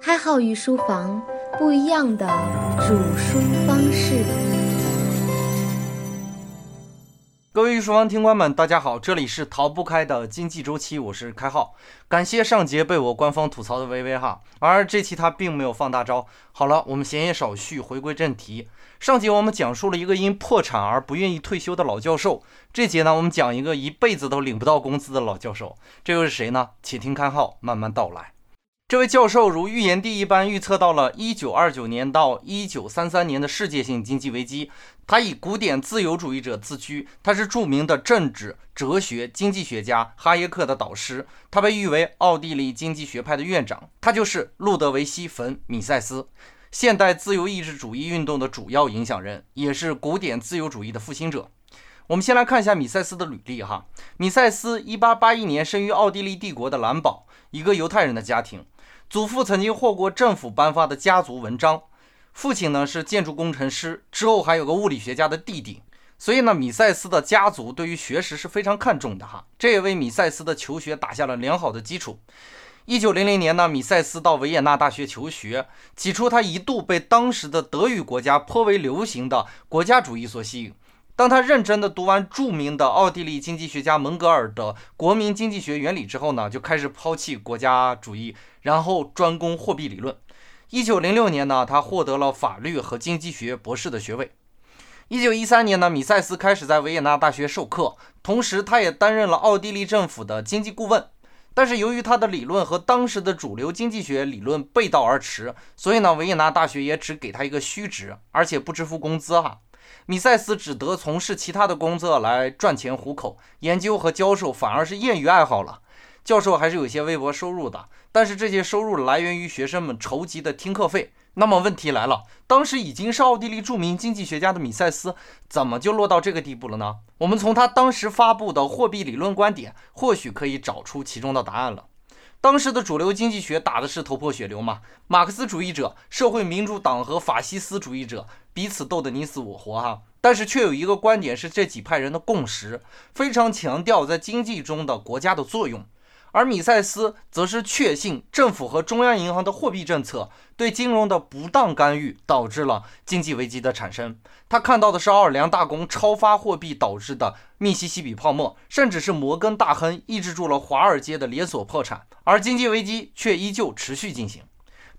开号与书房不一样的煮书方式。各位御书房听官们，大家好，这里是逃不开的经济周期，我是开号。感谢上节被我官方吐槽的微微哈，而这期他并没有放大招。好了，我们闲言少叙，回归正题。上节我们讲述了一个因破产而不愿意退休的老教授，这节呢，我们讲一个一辈子都领不到工资的老教授，这又是谁呢？且听开号慢慢道来。这位教授如预言帝一般预测到了1929年到1933年的世界性经济危机。他以古典自由主义者自居，他是著名的政治、哲学、经济学家哈耶克的导师，他被誉为奥地利经济学派的院长。他就是路德维希·冯·米塞斯，现代自由意志主义运动的主要影响人，也是古典自由主义的复兴者。我们先来看一下米塞斯的履历哈。米塞斯1881年生于奥地利帝国的兰堡，一个犹太人的家庭。祖父曾经获过政府颁发的家族文章，父亲呢是建筑工程师，之后还有个物理学家的弟弟，所以呢，米塞斯的家族对于学识是非常看重的哈，这也为米塞斯的求学打下了良好的基础。一九零零年呢，米塞斯到维也纳大学求学，起初他一度被当时的德语国家颇为流行的国家主义所吸引。当他认真地读完著名的奥地利经济学家蒙格尔的《国民经济学原理》之后呢，就开始抛弃国家主义，然后专攻货币理论。一九零六年呢，他获得了法律和经济学博士的学位。一九一三年呢，米塞斯开始在维也纳大学授课，同时他也担任了奥地利政府的经济顾问。但是由于他的理论和当时的主流经济学理论背道而驰，所以呢，维也纳大学也只给他一个虚职，而且不支付工资哈。米塞斯只得从事其他的工作来赚钱糊口，研究和教授反而是业余爱好了。教授还是有些微薄收入的，但是这些收入来源于学生们筹集的听课费。那么问题来了，当时已经是奥地利著名经济学家的米塞斯，怎么就落到这个地步了呢？我们从他当时发布的货币理论观点，或许可以找出其中的答案了。当时的主流经济学打的是头破血流嘛，马克思主义者、社会民主党和法西斯主义者彼此斗得你死我活哈。但是却有一个观点是这几派人的共识，非常强调在经济中的国家的作用。而米塞斯则是确信政府和中央银行的货币政策对金融的不当干预导致了经济危机的产生。他看到的是奥尔良大公超发货币导致的密西西比泡沫，甚至是摩根大亨抑制住了华尔街的连锁破产，而经济危机却依旧持续进行。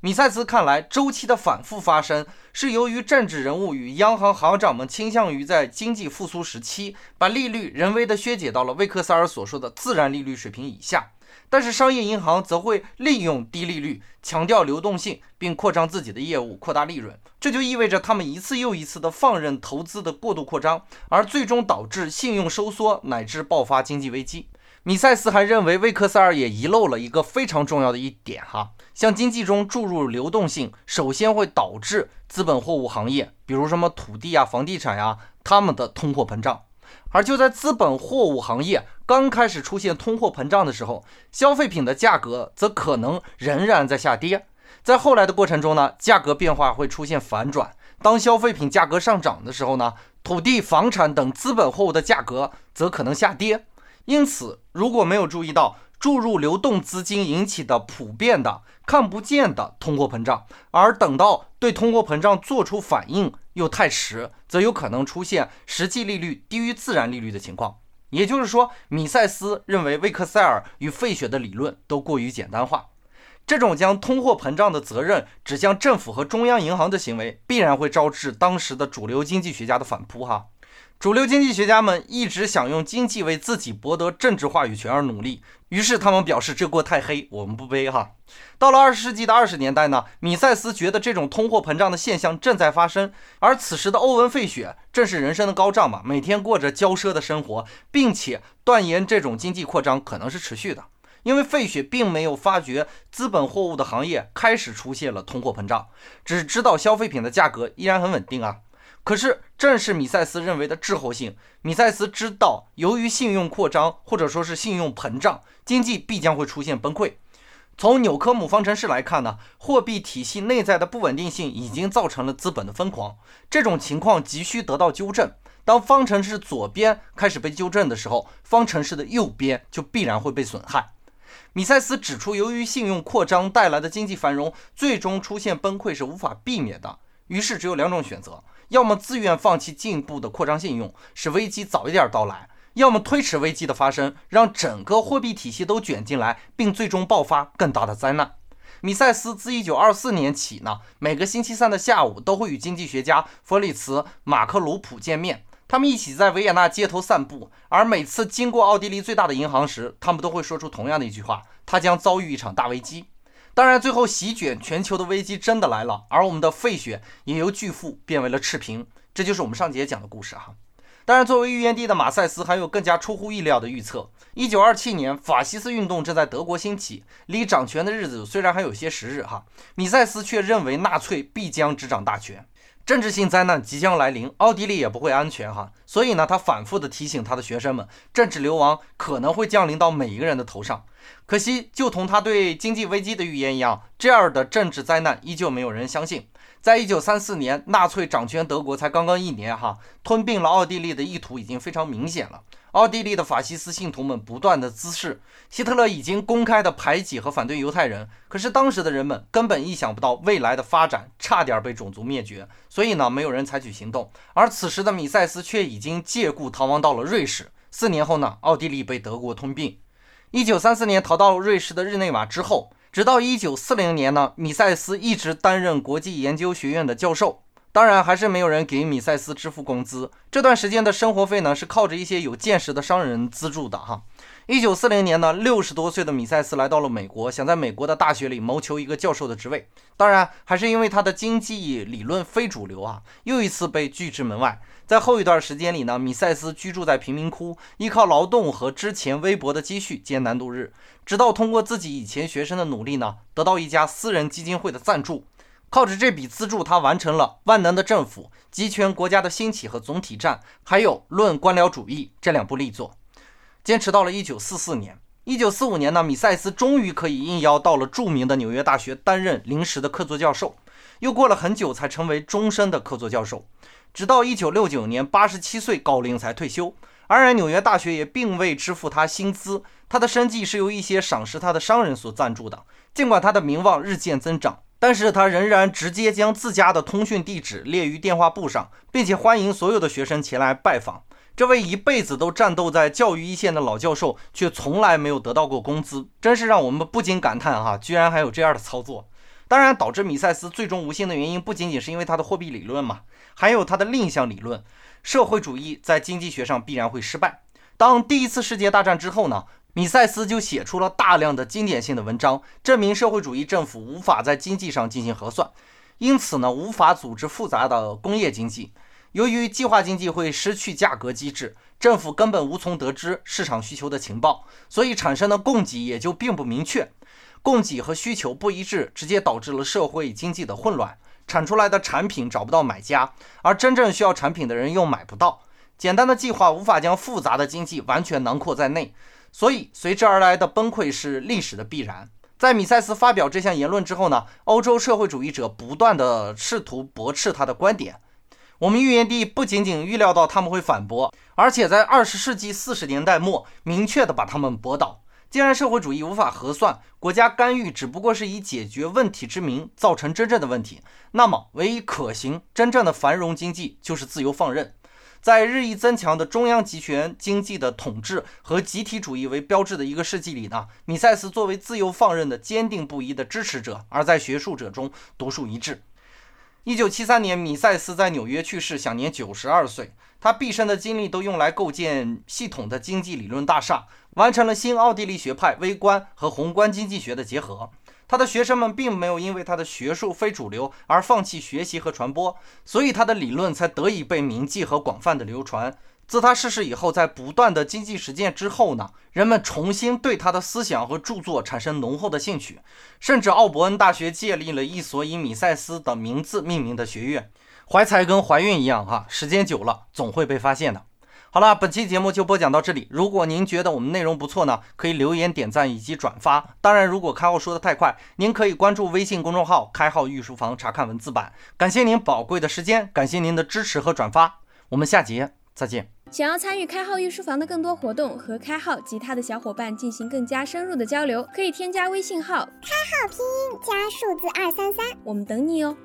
米塞斯看来，周期的反复发生是由于政治人物与央行行长们倾向于在经济复苏时期把利率人为的削减到了魏克塞尔所说的自然利率水平以下。但是商业银行则会利用低利率，强调流动性，并扩张自己的业务，扩大利润。这就意味着他们一次又一次的放任投资的过度扩张，而最终导致信用收缩乃至爆发经济危机。米塞斯还认为，魏克塞尔也遗漏了一个非常重要的一点哈，向经济中注入流动性，首先会导致资本货物行业，比如什么土地啊、房地产呀，他们的通货膨胀。而就在资本货物行业刚开始出现通货膨胀的时候，消费品的价格则可能仍然在下跌。在后来的过程中呢，价格变化会出现反转。当消费品价格上涨的时候呢，土地、房产等资本货物的价格则可能下跌。因此，如果没有注意到注入流动资金引起的普遍的看不见的通货膨胀，而等到对通货膨胀做出反应又太迟，则有可能出现实际利率低于自然利率的情况。也就是说，米塞斯认为魏克塞尔与费雪的理论都过于简单化。这种将通货膨胀的责任指向政府和中央银行的行为，必然会招致当时的主流经济学家的反扑。哈。主流经济学家们一直想用经济为自己博得政治话语权而努力，于是他们表示这锅太黑，我们不背哈。到了二十世纪的二十年代呢，米塞斯觉得这种通货膨胀的现象正在发生，而此时的欧文·费雪正是人生的高涨嘛，每天过着骄奢的生活，并且断言这种经济扩张可能是持续的，因为费雪并没有发觉资本货物的行业开始出现了通货膨胀，只知道消费品的价格依然很稳定啊。可是，正是米塞斯认为的滞后性。米塞斯知道，由于信用扩张或者说是信用膨胀，经济必将会出现崩溃。从纽科姆方程式来看呢，货币体系内在的不稳定性已经造成了资本的疯狂。这种情况急需得到纠正。当方程式左边开始被纠正的时候，方程式的右边就必然会被损害。米塞斯指出，由于信用扩张带来的经济繁荣，最终出现崩溃是无法避免的。于是只有两种选择：要么自愿放弃进一步的扩张信用，使危机早一点到来；要么推迟危机的发生，让整个货币体系都卷进来，并最终爆发更大的灾难。米塞斯自1924年起呢，每个星期三的下午都会与经济学家弗里茨·马克鲁普见面。他们一起在维也纳街头散步，而每次经过奥地利最大的银行时，他们都会说出同样的一句话：他将遭遇一场大危机。当然，最后席卷全球的危机真的来了，而我们的费雪也由巨富变为了赤贫。这就是我们上节讲的故事哈。当然，作为预言帝的马赛斯还有更加出乎意料的预测。一九二七年，法西斯运动正在德国兴起，离掌权的日子虽然还有些时日哈，米塞斯却认为纳粹必将执掌大权。政治性灾难即将来临，奥地利也不会安全哈，所以呢，他反复的提醒他的学生们，政治流亡可能会降临到每一个人的头上。可惜，就同他对经济危机的预言一样，这样的政治灾难依旧没有人相信。在一九三四年，纳粹掌权德国才刚刚一年哈，吞并了奥地利的意图已经非常明显了。奥地利的法西斯信徒们不断的滋事，希特勒已经公开的排挤和反对犹太人。可是当时的人们根本意想不到未来的发展，差点被种族灭绝，所以呢，没有人采取行动。而此时的米塞斯却已经借故逃亡到了瑞士。四年后呢，奥地利被德国吞并。一九三四年逃到瑞士的日内瓦之后，直到一九四零年呢，米塞斯一直担任国际研究学院的教授。当然，还是没有人给米塞斯支付工资。这段时间的生活费呢，是靠着一些有见识的商人资助的哈。一九四零年呢，六十多岁的米塞斯来到了美国，想在美国的大学里谋求一个教授的职位。当然，还是因为他的经济理论非主流啊，又一次被拒之门外。在后一段时间里呢，米塞斯居住在贫民窟，依靠劳动和之前微薄的积蓄艰难度日，直到通过自己以前学生的努力呢，得到一家私人基金会的赞助。靠着这笔资助，他完成了《万能的政府》《集权国家的兴起和总体战》，还有《论官僚主义》这两部力作。坚持到了1944年，1945年呢，米塞斯终于可以应邀到了著名的纽约大学担任临时的客座教授。又过了很久才成为终身的客座教授，直到1969年87岁高龄才退休。而纽约大学也并未支付他薪资，他的生计是由一些赏识他的商人所赞助的。尽管他的名望日渐增长。但是他仍然直接将自家的通讯地址列于电话簿上，并且欢迎所有的学生前来拜访。这位一辈子都战斗在教育一线的老教授，却从来没有得到过工资，真是让我们不禁感叹：哈，居然还有这样的操作！当然，导致米塞斯最终无心的原因，不仅仅是因为他的货币理论嘛，还有他的另一项理论——社会主义在经济学上必然会失败。当第一次世界大战之后呢？米塞斯就写出了大量的经典性的文章，证明社会主义政府无法在经济上进行核算，因此呢，无法组织复杂的工业经济。由于计划经济会失去价格机制，政府根本无从得知市场需求的情报，所以产生的供给也就并不明确。供给和需求不一致，直接导致了社会经济的混乱，产出来的产品找不到买家，而真正需要产品的人又买不到。简单的计划无法将复杂的经济完全囊括在内。所以，随之而来的崩溃是历史的必然。在米塞斯发表这项言论之后呢，欧洲社会主义者不断地试图驳斥他的观点。我们预言帝不仅仅预料到他们会反驳，而且在二十世纪四十年代末明确地把他们驳倒。既然社会主义无法核算，国家干预只不过是以解决问题之名造成真正的问题，那么唯一可行、真正的繁荣经济就是自由放任。在日益增强的中央集权经济的统治和集体主义为标志的一个世纪里呢，米塞斯作为自由放任的坚定不移的支持者，而在学术者中独树一帜。一九七三年，米塞斯在纽约去世，享年九十二岁。他毕生的精力都用来构建系统的经济理论大厦，完成了新奥地利学派微观和宏观经济学的结合。他的学生们并没有因为他的学术非主流而放弃学习和传播，所以他的理论才得以被铭记和广泛的流传。自他逝世以后，在不断的经济实践之后呢，人们重新对他的思想和著作产生浓厚的兴趣，甚至奥伯恩大学建立了一所以米塞斯的名字命名的学院。怀才跟怀孕一样，哈，时间久了总会被发现的。好了，本期节目就播讲到这里。如果您觉得我们内容不错呢，可以留言点赞以及转发。当然，如果开号说的太快，您可以关注微信公众号“开号御书房”查看文字版。感谢您宝贵的时间，感谢您的支持和转发。我们下节再见。想要参与开号御书房的更多活动，和开号及他的小伙伴进行更加深入的交流，可以添加微信号开号拼音加数字二三三，我们等你哦。